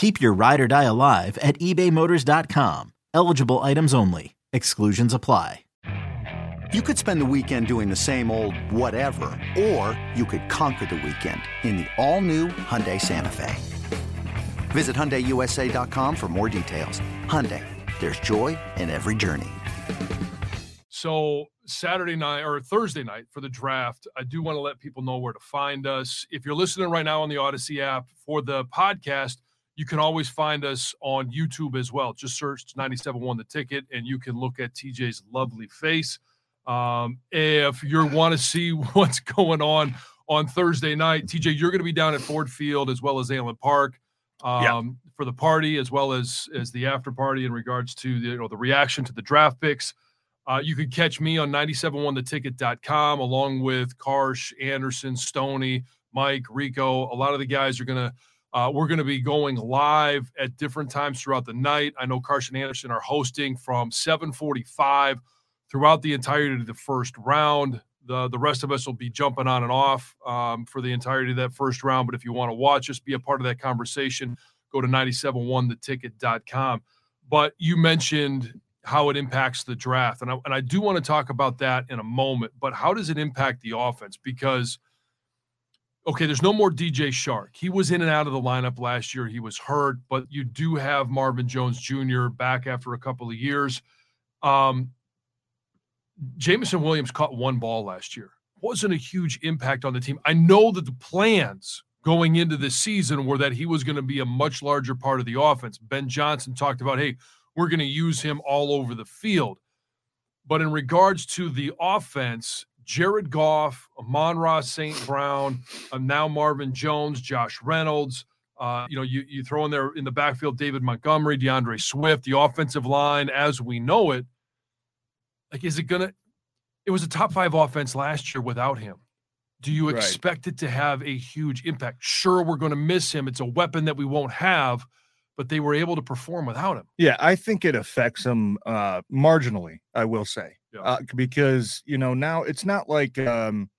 Keep your ride or die alive at ebaymotors.com. Eligible items only. Exclusions apply. You could spend the weekend doing the same old whatever, or you could conquer the weekend in the all-new Hyundai Santa Fe. Visit HyundaiUSA.com for more details. Hyundai, there's joy in every journey. So Saturday night or Thursday night for the draft, I do want to let people know where to find us. If you're listening right now on the Audacy app for the podcast, you can always find us on YouTube as well. Just search 97.1 The Ticket and you can look at TJ's lovely face. Um, if you want to see what's going on on Thursday night, TJ, you're going to be down at Ford Field as well as Allen Park um, yeah. for the party as well as as the after party in regards to the, you know the reaction to the draft picks. Uh, you can catch me on 971theticket.com along with Karsch, Anderson, Stony, Mike, Rico. A lot of the guys are going to, uh, we're going to be going live at different times throughout the night. I know Karsch and Anderson are hosting from 745 throughout the entirety of the first round. The, the rest of us will be jumping on and off um, for the entirety of that first round. But if you want to watch us, be a part of that conversation, go to 971theticket.com. But you mentioned how it impacts the draft. And I, and I do want to talk about that in a moment, but how does it impact the offense? Because, okay, there's no more DJ Chark. He was in and out of the lineup last year. He was hurt, but you do have Marvin Jones Jr. back after a couple of years. Um, Jameson Williams caught one ball last year. Wasn't a huge impact on the team. I know that the plans going into this season were that he was going to be a much larger part of the offense. Ben Johnson talked about, hey, we're going to use him all over the field. But in regards to the offense, Jared Goff, Amon-Ra St. Brown, uh, now Marvin Jones, Josh Reynolds. Uh, you know, you, you throw in there in the backfield David Montgomery, D'Andre Swift, the offensive line as we know it. Like, is it going to? It was a top five offense last year without him. Do you expect right. it to have a huge impact? Sure, we're going to miss him. It's a weapon that we won't have but they were able to perform without him. Yeah, I think it affects them uh, marginally. I will say yeah. uh, because you know now it's not like um,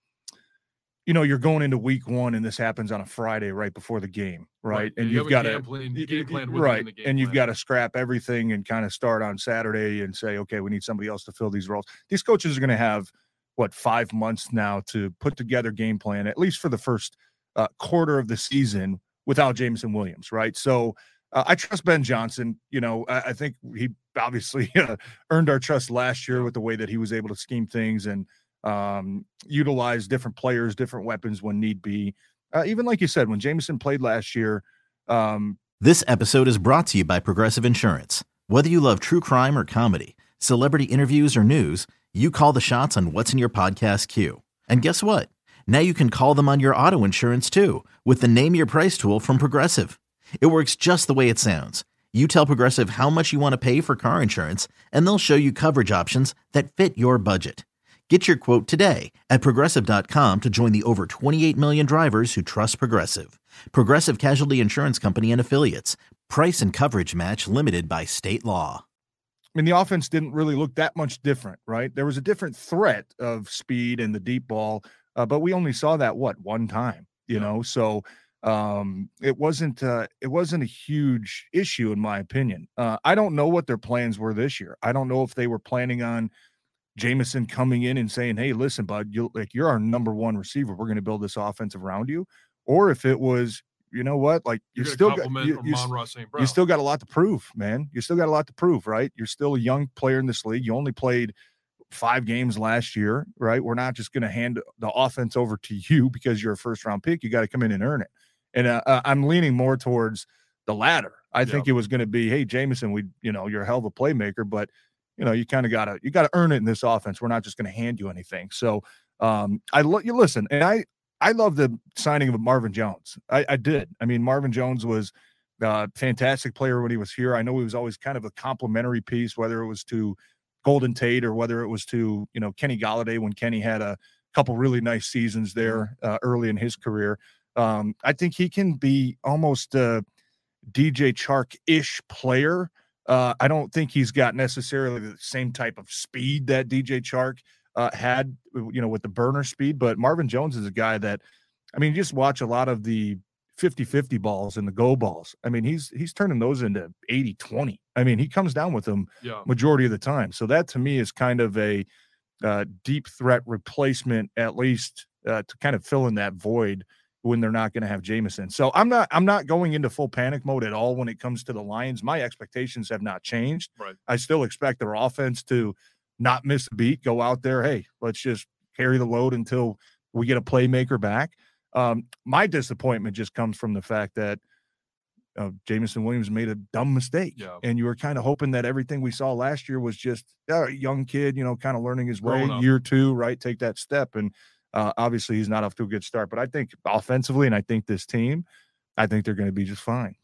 you know you're going into week one and this happens on a Friday right before the game, right? right. And you have got to game plan right, and you've got to scrap everything and kind of start on Saturday and say, okay, we need somebody else to fill these roles. These coaches are going to have what five months now to put together game plan at least for the first uh, quarter of the season without Jameson Williams, right? So uh, I trust Ben Johnson. You know, I, I think he obviously uh, earned our trust last year with the way that he was able to scheme things and um, utilize different players, different weapons when need be. Uh, even like you said, when Jameson played last year. Um, this episode is brought to you by Progressive Insurance. Whether you love true crime or comedy, celebrity interviews or news, you call the shots on what's in your podcast queue. And guess what? Now you can call them on your auto insurance too with the Name Your Price tool from Progressive. It works just the way it sounds. You tell Progressive how much you want to pay for car insurance, and they'll show you coverage options that fit your budget. Get your quote today at progressive.com to join the over 28 million drivers who trust Progressive. Progressive Casualty Insurance Company and Affiliates. Price and coverage match limited by state law. I mean, the offense didn't really look that much different, right? There was a different threat of speed and the deep ball, uh, but we only saw that, what, one time, you yeah. know? So, um it wasn't uh it wasn't a huge issue in my opinion. Uh i don't know what their plans were this year. I don't know if they were planning on Jameson coming in and saying hey listen bud you like you're our number one receiver. We're going to build this offense around you. Or if it was you know what? Like you still got you, you, you still got a lot to prove man. You still got a lot to prove right? You're still a young player in this league. You only played five games last year, right? We're not just going to hand the offense over to you because you're a first round pick. You got to come in and earn it. And uh, uh I'm leaning more towards the latter. I think it was going to be, hey, Jameson, we, you know, you're a hell of a playmaker, but you know, you kind of gotta you gotta earn it in this offense. We're not just going to hand you anything. So um, I lo- you listen, and I I love the signing of Marvin Jones. I, I did. I mean, Marvin Jones was a fantastic player when he was here. I know he was always kind of a complimentary piece, whether it was to Golden Tate or whether it was to you know Kenny Golladay when Kenny had a couple really nice seasons there uh, early in his career. Um, I think he can be almost a DJ Chark ish player. Uh, I don't think he's got necessarily the same type of speed that DJ Chark uh, had, you know, with the burner speed. But Marvin Jones is a guy that, I mean, just watch a lot of the 50 50 balls and the go balls. I mean, he's he's turning those into 80 20. I mean, he comes down with them yeah. majority of the time. So that to me is kind of a uh, deep threat replacement, at least uh, to kind of fill in that void when they're not going to have Jameson. So I'm not I'm not going into full panic mode at all when it comes to the Lions. My expectations have not changed. Right. I still expect their offense to not miss a beat, go out there, hey, let's just carry the load until we get a playmaker back. Um, my disappointment just comes from the fact that uh, Jameson Williams made a dumb mistake, yeah. and you were kind of hoping that everything we saw last year was just uh, a young kid, you know, kind of learning his way, year two, right? Take that step, and uh, obviously he's not off to a good start. But I think offensively, and I think this team, I think they're going to be just fine.